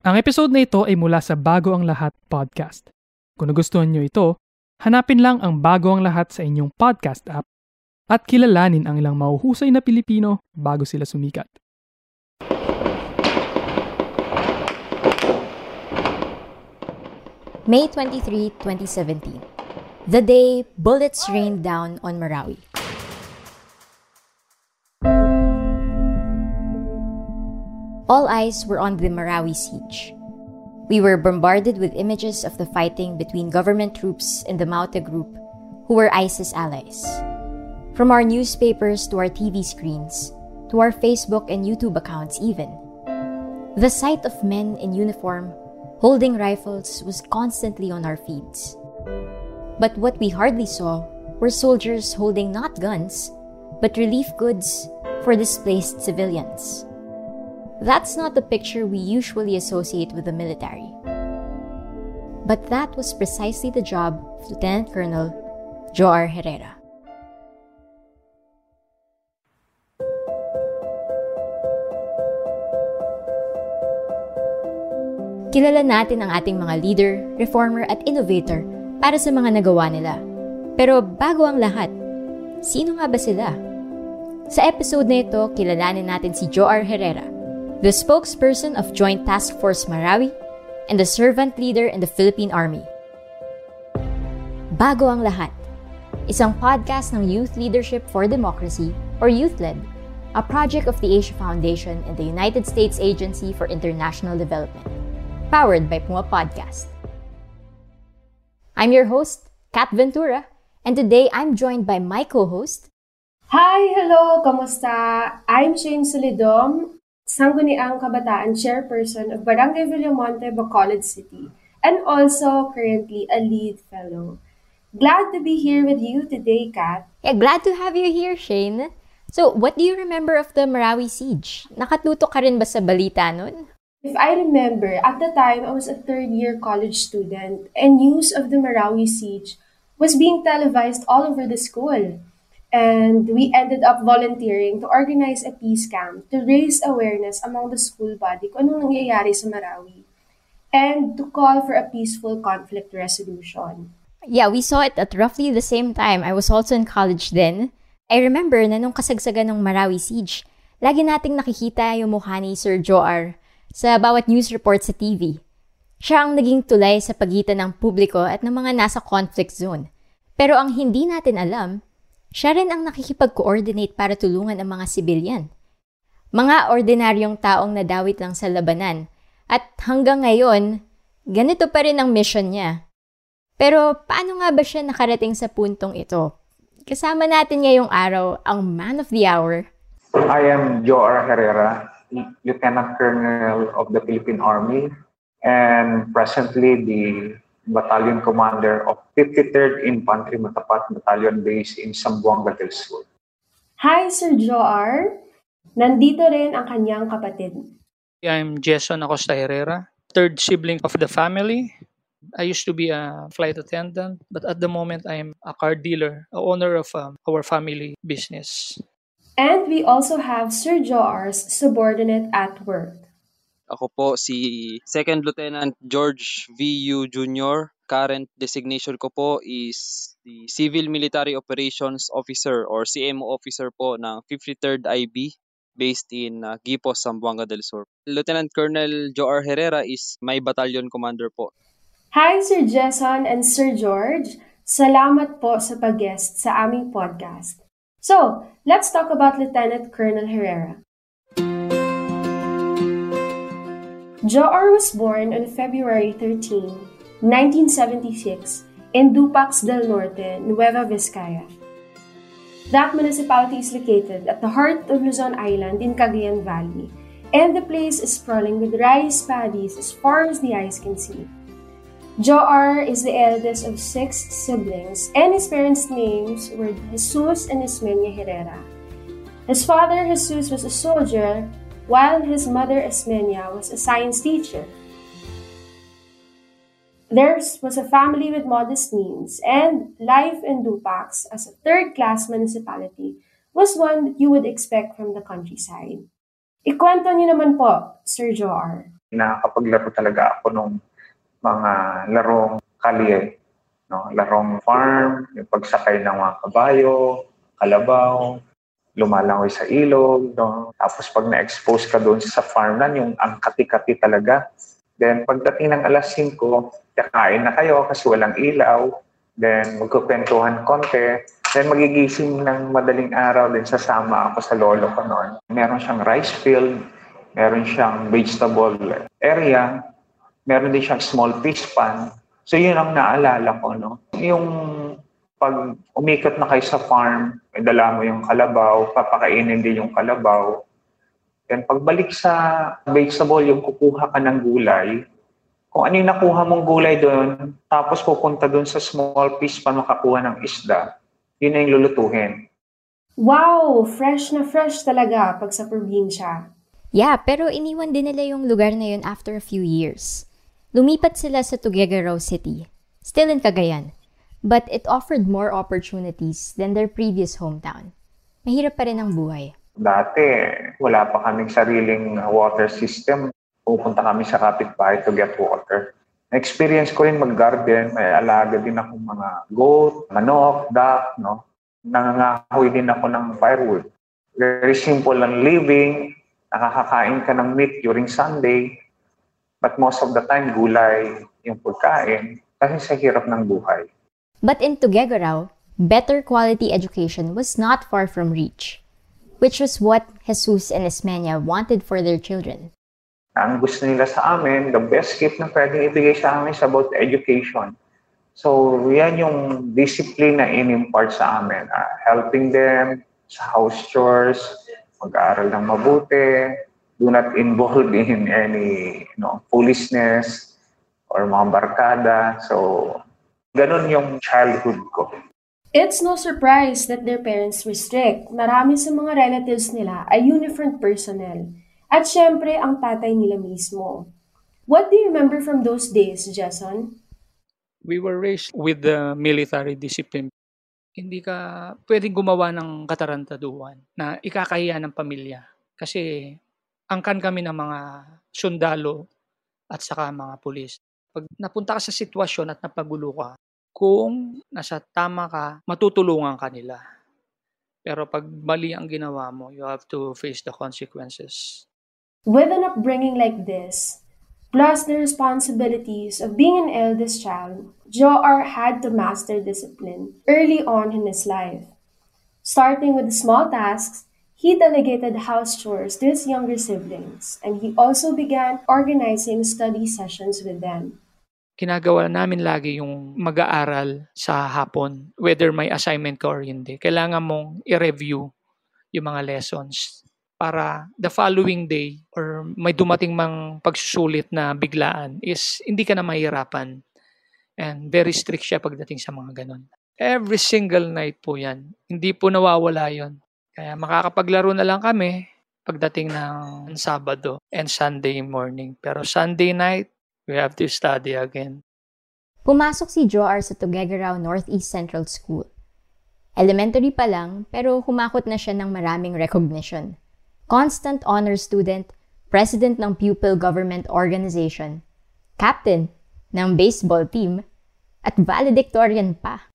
Ang episode na ito ay mula sa Bago ang Lahat podcast. Kung nagustuhan nyo ito, hanapin lang ang Bago ang Lahat sa inyong podcast app at kilalanin ang ilang mahuhusay na Pilipino bago sila sumikat. May 23, 2017. The day bullets rained down on Marawi. All eyes were on the Marawi siege. We were bombarded with images of the fighting between government troops and the Mauta group, who were ISIS allies. From our newspapers to our TV screens, to our Facebook and YouTube accounts, even. The sight of men in uniform holding rifles was constantly on our feeds. But what we hardly saw were soldiers holding not guns, but relief goods for displaced civilians. That's not the picture we usually associate with the military. But that was precisely the job of Lieutenant Colonel Joar Herrera. Kilala natin ang ating mga leader, reformer at innovator para sa mga nagawa nila. Pero bago ang lahat, sino nga ba sila? Sa episode na ito, kilalanin natin si Joar Herrera, the spokesperson of Joint Task Force Marawi and the servant leader in the Philippine Army. Bago ang lahat, isang podcast ng Youth Leadership for Democracy or YouthLED, a project of the Asia Foundation and the United States Agency for International Development powered by Puma Podcast. I'm your host, Kat Ventura, and today I'm joined by my co-host. Hi! Hello! Kamusta? I'm Shane Solidom, Sangguniang Kabataan Chairperson of Barangay Villamonte, Bacolod City, and also currently a lead fellow. Glad to be here with you today, Kat. Yeah, glad to have you here, Shane. So, what do you remember of the Marawi siege? Nakatuto ka rin ba sa balita nun? If I remember, at the time I was a third year college student and news of the Marawi siege was being televised all over the school. And we ended up volunteering to organize a peace camp to raise awareness among the school body kung anong nangyayari sa Marawi and to call for a peaceful conflict resolution. Yeah, we saw it at roughly the same time. I was also in college then. I remember na nung kasagsagan ng Marawi siege, lagi nating nakikita yung mukha ni Sir Joar sa bawat news report sa TV. Siya ang naging tulay sa pagitan ng publiko at ng mga nasa conflict zone. Pero ang hindi natin alam, siya rin ang nakikipag-coordinate para tulungan ang mga sibilyan. Mga ordinaryong taong nadawit lang sa labanan. At hanggang ngayon, ganito pa rin ang mission niya. Pero paano nga ba siya nakarating sa puntong ito? Kasama natin ngayong araw ang man of the hour. I am Joar Herrera, Lieutenant Colonel of the Philippine Army and presently the Battalion Commander of 53rd Infantry Matapat Battalion based in Zamboanga del Sur. Hi, Sir Joar. Nandito rin ang kanyang kapatid. I'm Jason Acosta Herrera, third sibling of the family. I used to be a flight attendant, but at the moment I am a car dealer, a owner of um, our family business. And we also have Sir Joar's subordinate at work. Ako po si Second Lieutenant George V.U. Jr. Current designation ko po is the Civil Military Operations Officer or CMO Officer po ng 53rd IB based in uh, Gipos, Zamboanga del Sur. Lieutenant Colonel Joar Herrera is my battalion commander po. Hi Sir Jason and Sir George. Salamat po sa pag-guest sa aming podcast. So, let's talk about Lieutenant Colonel Herrera. Joar was born on February 13, 1976, in Dupax del Norte, Nueva Vizcaya. That municipality is located at the heart of Luzon Island in Cagayan Valley, and the place is sprawling with rice paddies as far as the eyes can see. Joar is the eldest of six siblings, and his parents' names were Jesus and Ismenia Herrera. His father, Jesus, was a soldier, while his mother, Ismenia, was a science teacher. Theirs was a family with modest means, and life in Dupax as a third class municipality was one that you would expect from the countryside. Ikwento niyo naman po, Sir Joar. Nakakapaglaro talaga ako nung mga larong kalye, no? larong farm, yung pagsakay ng mga kabayo, kalabaw, lumalangoy sa ilog. No? Tapos pag na-expose ka doon sa farm na, yung ang kati-kati talaga. Then pagdating ng alas 5, kakain na kayo kasi walang ilaw. Then magkukwentuhan konti. Then magigising ng madaling araw din sasama ako sa lolo ko noon. Meron siyang rice field, meron siyang vegetable area, meron din siyang small fish pan. So yun ang naalala ko. No? Yung pag umikot na kayo sa farm, may dala mo yung kalabaw, papakainin din yung kalabaw. Then pagbalik sa vegetable, yung kukuha ka ng gulay, kung ano yung nakuha mong gulay doon, tapos pupunta doon sa small fish pa makakuha ng isda, yun na yung lulutuhin. Wow! Fresh na fresh talaga pag sa probinsya. Yeah, pero iniwan din nila yung lugar na yun after a few years. Lumipat sila sa Tuguegarao City, still in Cagayan, but it offered more opportunities than their previous hometown. Mahirap pa rin ang buhay. Dati, wala pa kaming sariling water system pupunta kami sa kapitbahay to get water. Na-experience ko rin mag-garden, may alaga din ako mga goat, manok, duck, no? Nangangahoy din ako ng firewood. Very simple ang living, nakakakain ka ng meat during Sunday, but most of the time, gulay yung pagkain kasi sa hirap ng buhay. But in Tuguegarao, better quality education was not far from reach, which was what Jesus and Esmenia wanted for their children. Ang gusto nila sa amin, the best gift na pwedeng ibigay sa amin is about education. So, yan yung discipline na in-impart sa amin. Uh, helping them sa house chores, mag-aaral ng mabuti, do not involve in any you know, foolishness or mga barkada. So, ganun yung childhood ko. It's no surprise that their parents were strict. Marami sa mga relatives nila ay uniformed personnel. At syempre, ang tatay nila mismo. What do you remember from those days, Jason? We were raised with the military discipline. Hindi ka pwedeng gumawa ng katarantaduhan na ikakahiya ng pamilya. Kasi angkan kami ng mga sundalo at saka mga pulis. Pag napunta ka sa sitwasyon at napagulo ka, kung nasa tama ka, matutulungan ka nila. Pero pag mali ang ginawa mo, you have to face the consequences. With an upbringing like this, plus the responsibilities of being an eldest child, Joar had to master discipline early on in his life. Starting with small tasks, he delegated house chores to his younger siblings, and he also began organizing study sessions with them. Ginagawa namin lagi yung mag-aaral sa hapon, whether may assignment ka or hindi. Kailangan mong i-review yung mga lessons para the following day or may dumating mang pagsusulit na biglaan is hindi ka na mahirapan. And very strict siya pagdating sa mga ganun. Every single night po yan. Hindi po nawawala yon. Kaya makakapaglaro na lang kami pagdating ng Sabado and Sunday morning. Pero Sunday night, we have to study again. Pumasok si Joar sa Tuguegarao Northeast Central School. Elementary pa lang, pero humakot na siya ng maraming recognition constant honor student, president ng pupil government organization, captain ng baseball team, at valedictorian pa.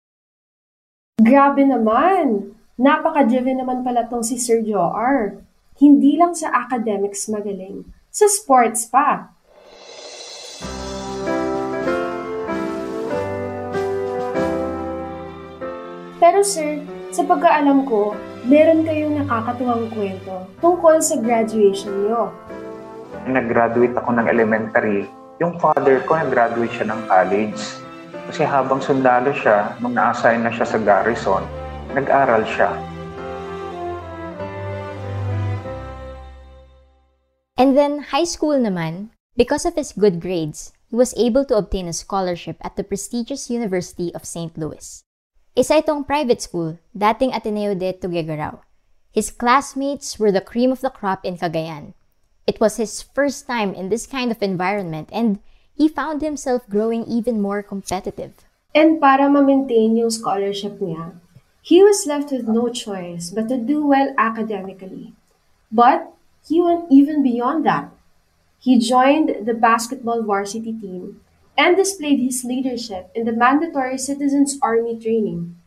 Grabe naman! Napaka-driven naman pala tong si Sir Joar. Hindi lang sa academics magaling, sa sports pa. Pero sir, sa pagkaalam ko, meron kayong nakakatuwang kwento tungkol sa graduation niyo. Nag-graduate ako ng elementary. Yung father ko, nag-graduate siya ng college. Kasi habang sundalo siya, nung na-assign na siya sa garrison, nag-aral siya. And then high school naman, because of his good grades, he was able to obtain a scholarship at the prestigious University of St. Louis. Isa itong private school, dating Ateneo de Tuguegarao. His classmates were the cream of the crop in Cagayan. It was his first time in this kind of environment and he found himself growing even more competitive. And para ma-maintain yung scholarship niya, he was left with no choice but to do well academically. But he went even beyond that. He joined the basketball varsity team and displayed his leadership in the mandatory Citizens Army training.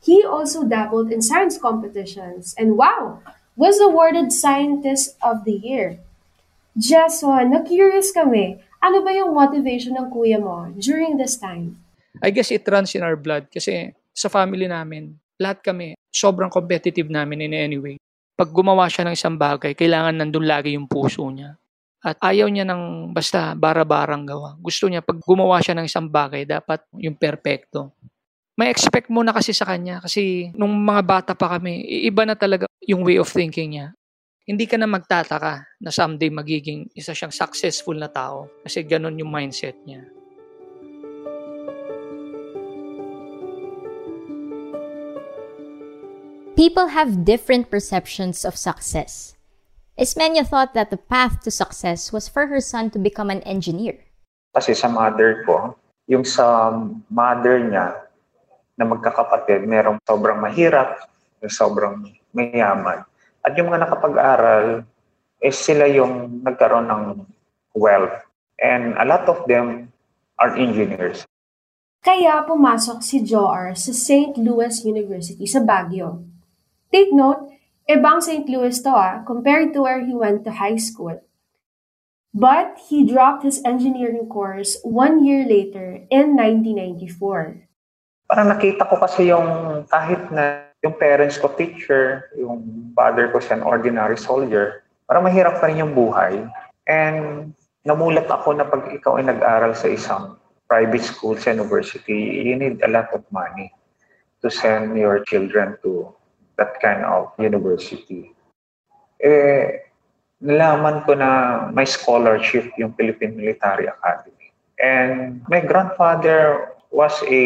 He also dabbled in science competitions and wow, was awarded Scientist of the Year. Jason, na-curious kami, ano ba yung motivation ng kuya mo during this time? I guess it runs in our blood kasi sa family namin, lahat kami, sobrang competitive namin in any way. Pag gumawa siya ng isang bagay, kailangan nandun lagi yung puso niya. At ayaw niya ng basta bara-barang gawa. Gusto niya, pag gumawa siya ng isang bagay, dapat yung perfecto. May expect mo na kasi sa kanya kasi nung mga bata pa kami, iba na talaga yung way of thinking niya. Hindi ka na magtataka na someday magiging isa siyang successful na tao kasi ganun yung mindset niya. People have different perceptions of success. Ismenia thought that the path to success was for her son to become an engineer. Kasi sa mother ko, yung sa mother niya na magkakapatid, merong sobrang mahirap, sobrang mayaman. At yung mga nakapag-aral, is sila yung nagkaroon ng wealth. And a lot of them are engineers. Kaya pumasok si Joar sa St. Louis University sa Baguio. Take note, ibang St. Louis to ah, compared to where he went to high school. But he dropped his engineering course one year later in 1994. Parang nakita ko kasi yung kahit na yung parents ko teacher, yung father ko siya an ordinary soldier, parang mahirap pa rin yung buhay. And namulat ako na pag ikaw ay nag-aral sa isang private school sa university, you need a lot of money to send your children to that kind of university. Eh, nalaman ko na may scholarship yung Philippine Military Academy. And my grandfather was a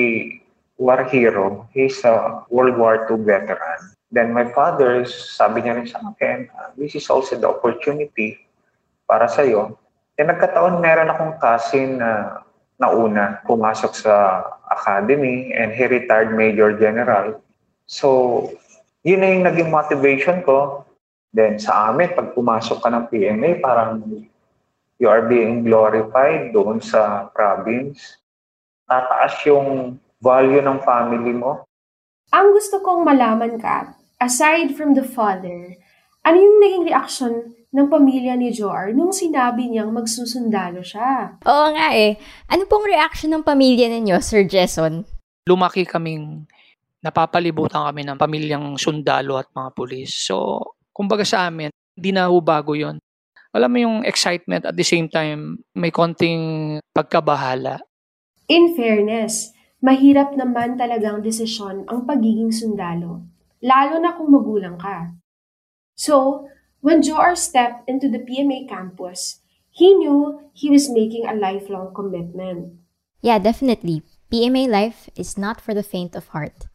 war hero. He's a World War II veteran. Then my father, sabi niya rin sa akin, this is also the opportunity para sa iyo. Eh nagkataon meron akong cousin na nauna pumasok sa academy and he retired major general. So, yun na yung naging motivation ko. Then sa amin, pag pumasok ka ng PMA, parang you are being glorified doon sa province. Tataas yung value ng family mo. Ang gusto kong malaman ka, aside from the father, ano yung naging reaksyon ng pamilya ni Joar nung sinabi niyang magsusundalo siya? Oo nga eh. Ano pong reaction ng pamilya ninyo, Sir Jason? Lumaki kaming napapalibutan kami ng pamilyang sundalo at mga pulis. So, kumbaga sa amin, hindi na ho bago yon. Alam mo yung excitement at the same time, may konting pagkabahala. In fairness, mahirap naman talagang desisyon ang pagiging sundalo, lalo na kung magulang ka. So, when Joar stepped into the PMA campus, he knew he was making a lifelong commitment. Yeah, definitely. PMA life is not for the faint of heart.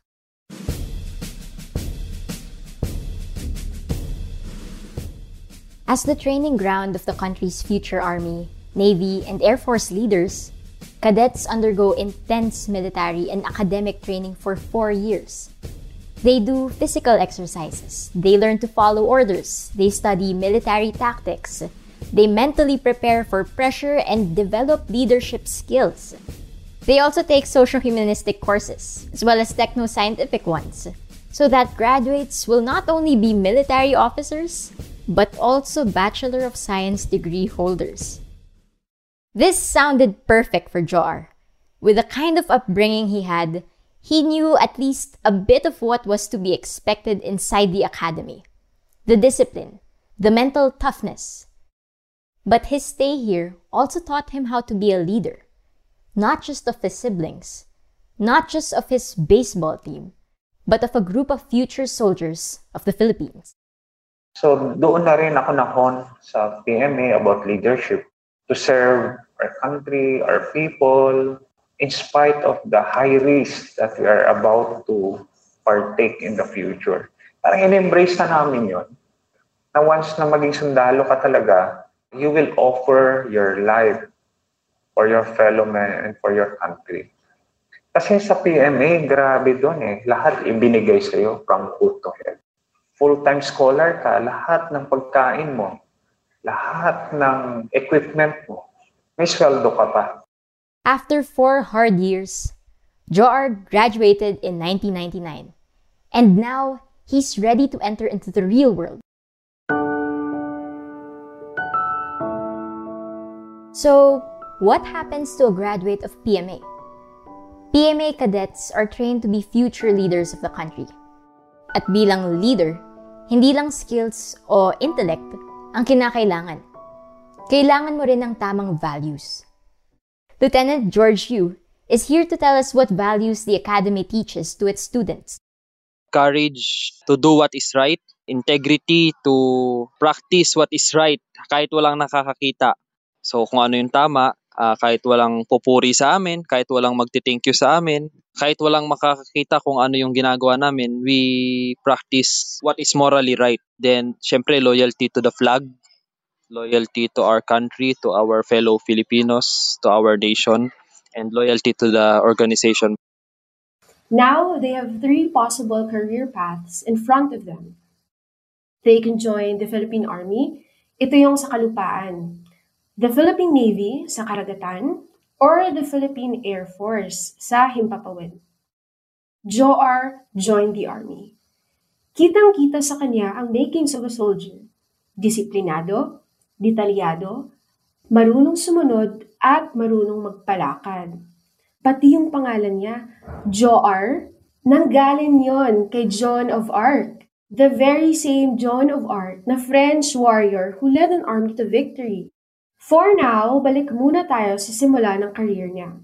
As the training ground of the country's future Army, Navy, and Air Force leaders, cadets undergo intense military and academic training for four years. They do physical exercises, they learn to follow orders, they study military tactics, they mentally prepare for pressure and develop leadership skills. They also take social humanistic courses, as well as techno scientific ones, so that graduates will not only be military officers, but also Bachelor of Science degree holders. This sounded perfect for Jar. With the kind of upbringing he had, he knew at least a bit of what was to be expected inside the academy the discipline, the mental toughness. But his stay here also taught him how to be a leader, not just of his siblings, not just of his baseball team, but of a group of future soldiers of the Philippines. So doon na rin ako nahon sa PMA about leadership to serve our country, our people, in spite of the high risk that we are about to partake in the future. Parang in-embrace na namin yon na once na maging sundalo ka talaga, you will offer your life for your fellow men and for your country. Kasi sa PMA, grabe doon eh. Lahat ibinigay sa'yo from food to head. Full-time scholar ka, lahat ng pagkain mo, lahat ng equipment mo, may sweldo ka pa. After four hard years, Joar graduated in 1999. And now, he's ready to enter into the real world. So, what happens to a graduate of PMA? PMA cadets are trained to be future leaders of the country. At bilang leader, hindi lang skills o intellect ang kinakailangan. Kailangan mo rin ng tamang values. Lieutenant George Yu is here to tell us what values the Academy teaches to its students. Courage to do what is right, integrity to practice what is right kahit walang nakakakita. So kung ano yung tama, uh, kahit walang pupuri sa amin, kahit walang magti-thank you sa amin, kahit walang makakakita kung ano yung ginagawa namin, we practice what is morally right. Then, syempre, loyalty to the flag, loyalty to our country, to our fellow Filipinos, to our nation, and loyalty to the organization. Now, they have three possible career paths in front of them. They can join the Philippine Army. Ito yung sa kalupaan the Philippine Navy sa karagatan, or the Philippine Air Force sa himpapawid. Joar joined the Army. Kitang-kita sa kanya ang makings of a soldier. Disiplinado, detalyado, marunong sumunod at marunong magpalakad. Pati yung pangalan niya, Joar, nanggaling yon kay John of Arc, the very same John of Arc na French warrior who led an army to victory. For now, balik muna tayo sa simula ng career niya.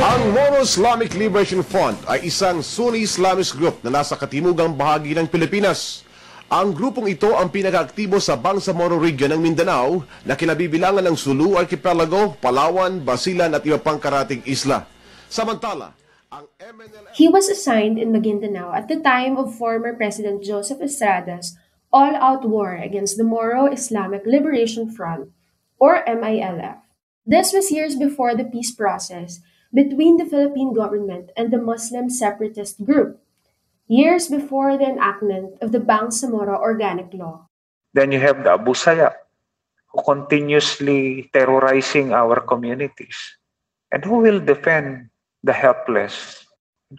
Ang Moro Islamic Liberation Front ay isang Sunni Islamist group na nasa katimugang bahagi ng Pilipinas. Ang grupong ito ang pinakaaktibo sa Bangsamoro region ng Mindanao na kinabibilangan ng Sulu Archipelago, Palawan, Basilan at iba pang karating isla. Samantala, ang MNLF... He was assigned in Maguindanao at the time of former President Joseph Estrada's all-out war against the Moro Islamic Liberation Front or MILF. This was years before the peace process between the Philippine government and the Muslim separatist group, years before the enactment of the Bangsamoro Organic Law. Then you have the Abu Sayyaf, who continuously terrorizing our communities. And who will defend the helpless?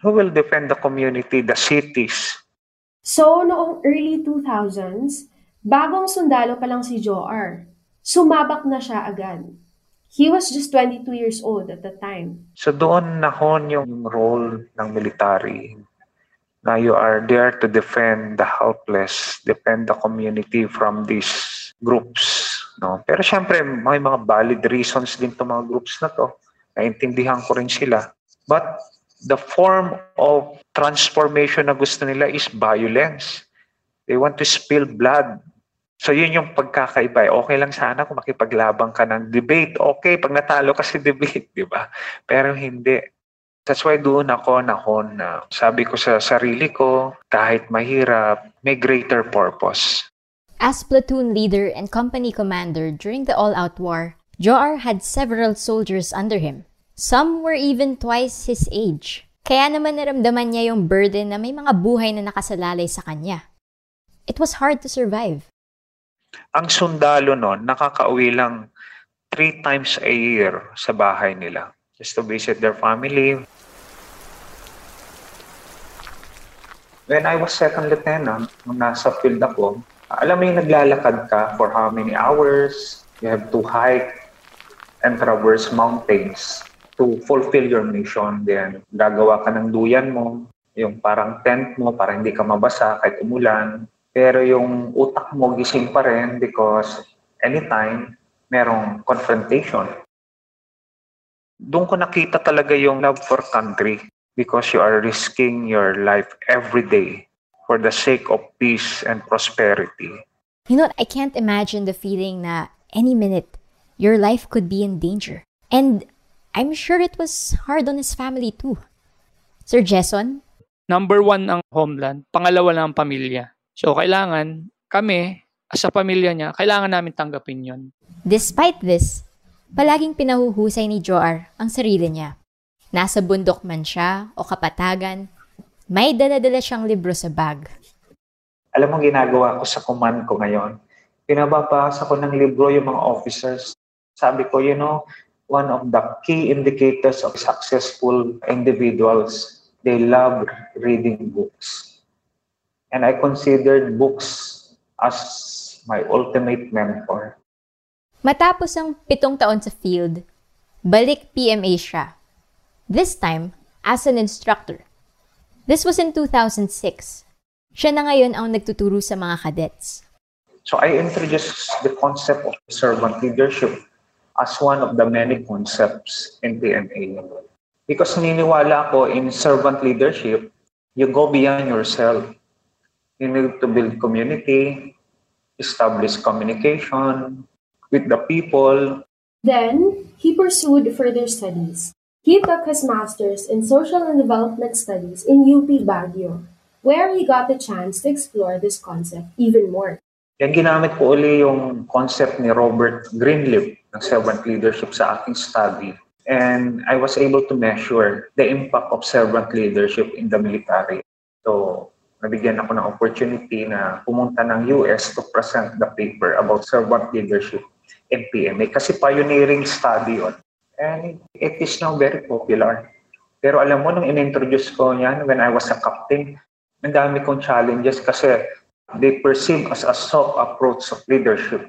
Who will defend the community, the cities? So, noong early 2000s, bagong sundalo pa lang si Joar sumabak na siya agad. He was just 22 years old at the time. So doon nahon yung role ng military na you are there to defend the helpless, defend the community from these groups. No? Pero syempre, may mga valid reasons din to mga groups na to. Naintindihan ko rin sila. But the form of transformation na gusto nila is violence. They want to spill blood. So yun yung pagkakaiba. Eh. Okay lang sana kung makipaglabang ka ng debate. Okay, pag natalo ka sa debate, di ba? Pero hindi. That's why doon ako nahon na sabi ko sa sarili ko, kahit mahirap, may greater purpose. As platoon leader and company commander during the all-out war, Joar had several soldiers under him. Some were even twice his age. Kaya naman naramdaman niya yung burden na may mga buhay na nakasalalay sa kanya. It was hard to survive. Ang sundalo noon, nakakauwi lang three times a year sa bahay nila just to visit their family. When I was second lieutenant, nung nasa field ako, alam mo yung naglalakad ka for how many hours, you have to hike and traverse mountains to fulfill your mission. Then, gagawa ka ng duyan mo, yung parang tent mo para hindi ka mabasa kahit umulan. Pero yung utak mo gising pa rin because anytime merong confrontation. Doon ko nakita talaga yung love for country because you are risking your life every day for the sake of peace and prosperity. You know, I can't imagine the feeling na any minute your life could be in danger. And I'm sure it was hard on his family too. Sir Jason? Number one ang homeland, pangalawa na ang pamilya. So kailangan kami, as a pamilya niya, kailangan namin tanggapin yon. Despite this, palaging pinahuhusay ni Joar ang sarili niya. Nasa bundok man siya o kapatagan, may dala-dala siyang libro sa bag. Alam mo ginagawa ko sa command ko ngayon? Pinababasa ko ng libro yung mga officers. Sabi ko, you know, one of the key indicators of successful individuals, they love reading books. And I considered books as my ultimate mentor. Matapos ang pitong taon sa field, balik PMA siya. This time, as an instructor. This was in 2006. Siya na ngayon ang nagtuturo sa mga cadets. So I introduced the concept of servant leadership as one of the many concepts in PMA. Because naniniwala ako in servant leadership, you go beyond yourself. You need to build community, establish communication with the people. Then, he pursued further studies. He took his master's in social and development studies in UP Baguio, where he got the chance to explore this concept even more. Yan ginamit ko uli yung concept ni Robert Greenleaf ng servant leadership sa aking study. And I was able to measure the impact of servant leadership in the military. So, nabigyan ako ng opportunity na pumunta ng US to present the paper about servant leadership in PMA kasi pioneering study yun. And it is now very popular. Pero alam mo, nung in-introduce ko yan when I was a captain, ang dami kong challenges kasi they perceive as a soft approach of leadership.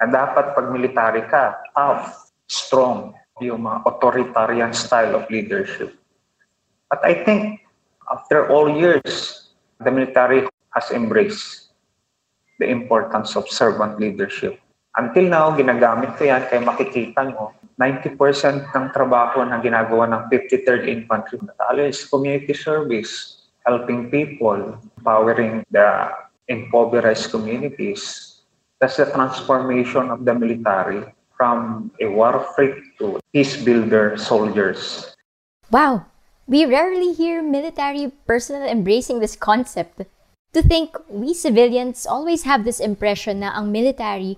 Na dapat pag military ka, tough, strong, yung mga authoritarian style of leadership. But I think after all years, the military has embraced the importance of servant leadership. Until now, ginagamit ko yan kaya makikita mo, 90% ng trabaho na ginagawa ng 53rd Infantry Battalion is community service, helping people, empowering the impoverished communities. That's the transformation of the military from a war freak to peace builder soldiers. Wow! We rarely hear military personnel embracing this concept. To think we civilians always have this impression na ang military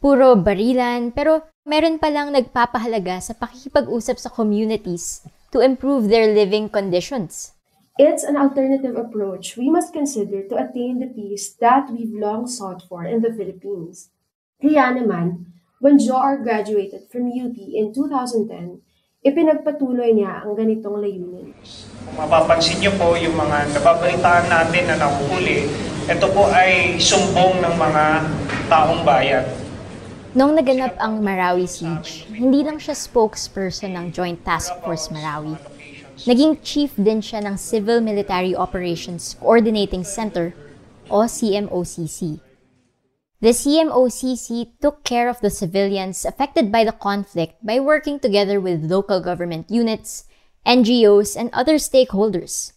puro barilan pero meron palang nagpapahalaga sa pakikipag-usap sa communities to improve their living conditions. It's an alternative approach we must consider to attain the peace that we've long sought for in the Philippines. Kaya naman, when Joar graduated from UT in 2010, ipinagpatuloy niya ang ganitong layunin. Kung mapapansin niyo po yung mga nababalitaan natin na nahuhuli, ito po ay sumbong ng mga taong bayan. Nung naganap ang Marawi Siege, hindi lang siya spokesperson ng Joint Task Force Marawi. Naging chief din siya ng Civil Military Operations Coordinating Center o CMOCC. The CMOCC took care of the civilians affected by the conflict by working together with local government units, NGOs, and other stakeholders.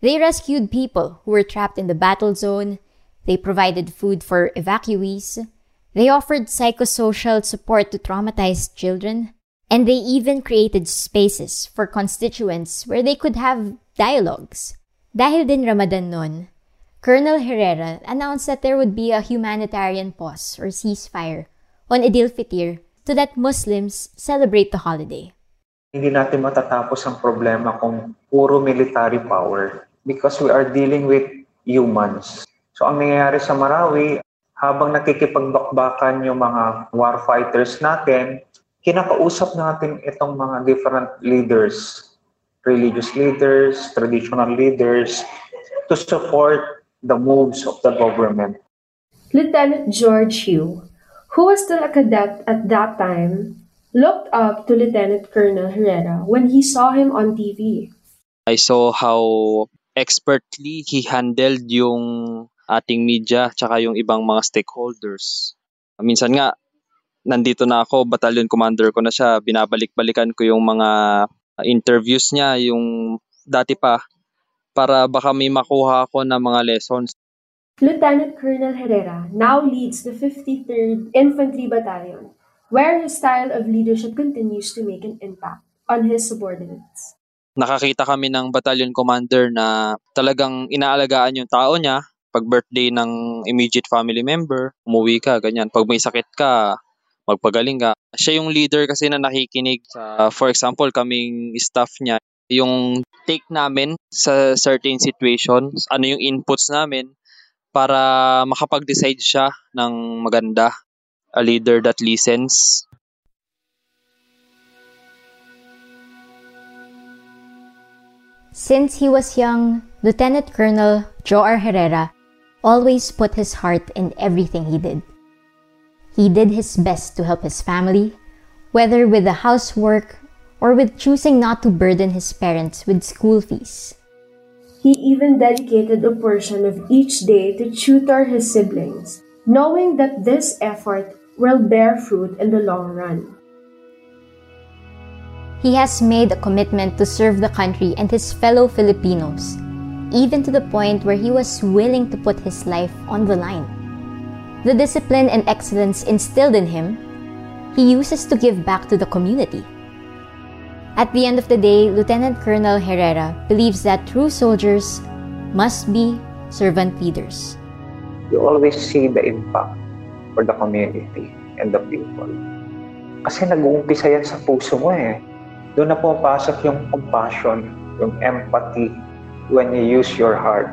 They rescued people who were trapped in the battle zone, they provided food for evacuees, they offered psychosocial support to traumatized children, and they even created spaces for constituents where they could have dialogues. Dahil din Ramadan nun, Colonel Herrera announced that there would be a humanitarian pause or ceasefire on Idil Fitr to let Muslims celebrate the holiday. Hindi natin matatapos ang problema kung puro military power because we are dealing with humans. So ang nangyayari sa Marawi, habang nakikipagbakbakan yung mga warfighters natin, kinakausap natin itong mga different leaders, religious leaders, traditional leaders, to support the moves of the government. Lieutenant George Hugh, who was still a cadet at that time, looked up to Lieutenant Colonel Herrera when he saw him on TV. I saw how expertly he handled yung ating media tsaka yung ibang mga stakeholders. Minsan nga, nandito na ako, battalion commander ko na siya, binabalik-balikan ko yung mga interviews niya, yung dati pa, para baka may makuha ako na mga lessons. Lieutenant Colonel Herrera now leads the 53rd Infantry Battalion, where his style of leadership continues to make an impact on his subordinates. Nakakita kami ng battalion commander na talagang inaalagaan yung tao niya. Pag birthday ng immediate family member, umuwi ka, ganyan. Pag may sakit ka, magpagaling ka. Siya yung leader kasi na nakikinig sa, for example, kaming staff niya, yung take namin sa certain situations, ano yung inputs namin, para makapag-decide siya ng maganda. A leader that listens. Since he was young, Lieutenant Colonel Joar Herrera always put his heart in everything he did. He did his best to help his family, whether with the housework or with choosing not to burden his parents with school fees. He even dedicated a portion of each day to tutor his siblings, knowing that this effort will bear fruit in the long run. He has made a commitment to serve the country and his fellow Filipinos, even to the point where he was willing to put his life on the line. The discipline and excellence instilled in him, he uses to give back to the community. At the end of the day, Lieutenant Colonel Herrera believes that true soldiers must be servant leaders. You always see the impact for the community and the people. Kasi nag-uumpisa yan sa puso mo eh. Doon na pumapasok yung compassion, yung empathy when you use your heart.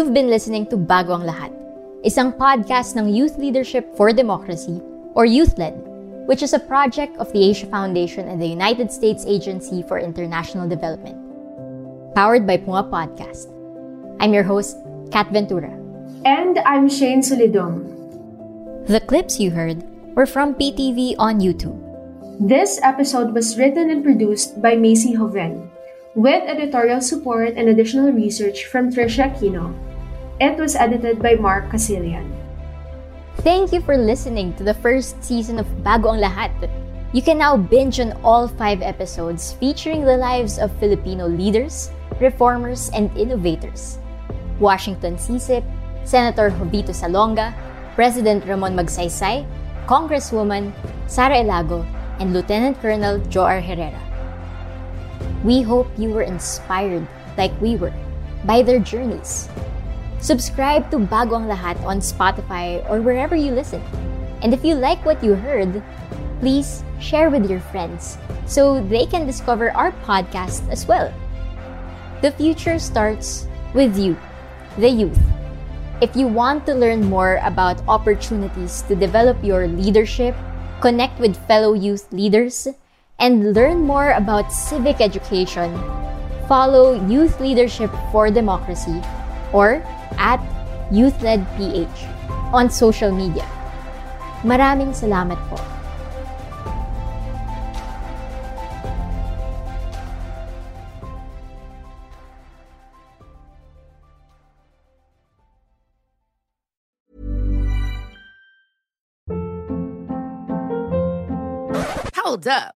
You've been listening to Bago ang Lahat, isang podcast ng Youth Leadership for Democracy or YouthLed, which is a project of the Asia Foundation and the United States Agency for International Development. Powered by Punga Podcast. I'm your host, Kat Ventura. And I'm Shane Solidong. The clips you heard were from PTV on YouTube. This episode was written and produced by Macy Hoven, with editorial support and additional research from Tricia Aquino. It was edited by Mark Casilian. Thank you for listening to the first season of Bago ang Lahat. You can now binge on all five episodes featuring the lives of Filipino leaders, reformers, and innovators. Washington Sisip, Senator Jovito Salonga, President Ramon Magsaysay, Congresswoman Sara Elago, and Lieutenant Colonel Joar Herrera. We hope you were inspired, like we were, by their journeys. Subscribe to Bago ang Lahat on Spotify or wherever you listen. And if you like what you heard, please share with your friends so they can discover our podcast as well. The future starts with you, the youth. If you want to learn more about opportunities to develop your leadership, connect with fellow youth leaders, and learn more about civic education, follow Youth Leadership for Democracy or at YouthLedPH on social media. Maraming salamat po. Hold up.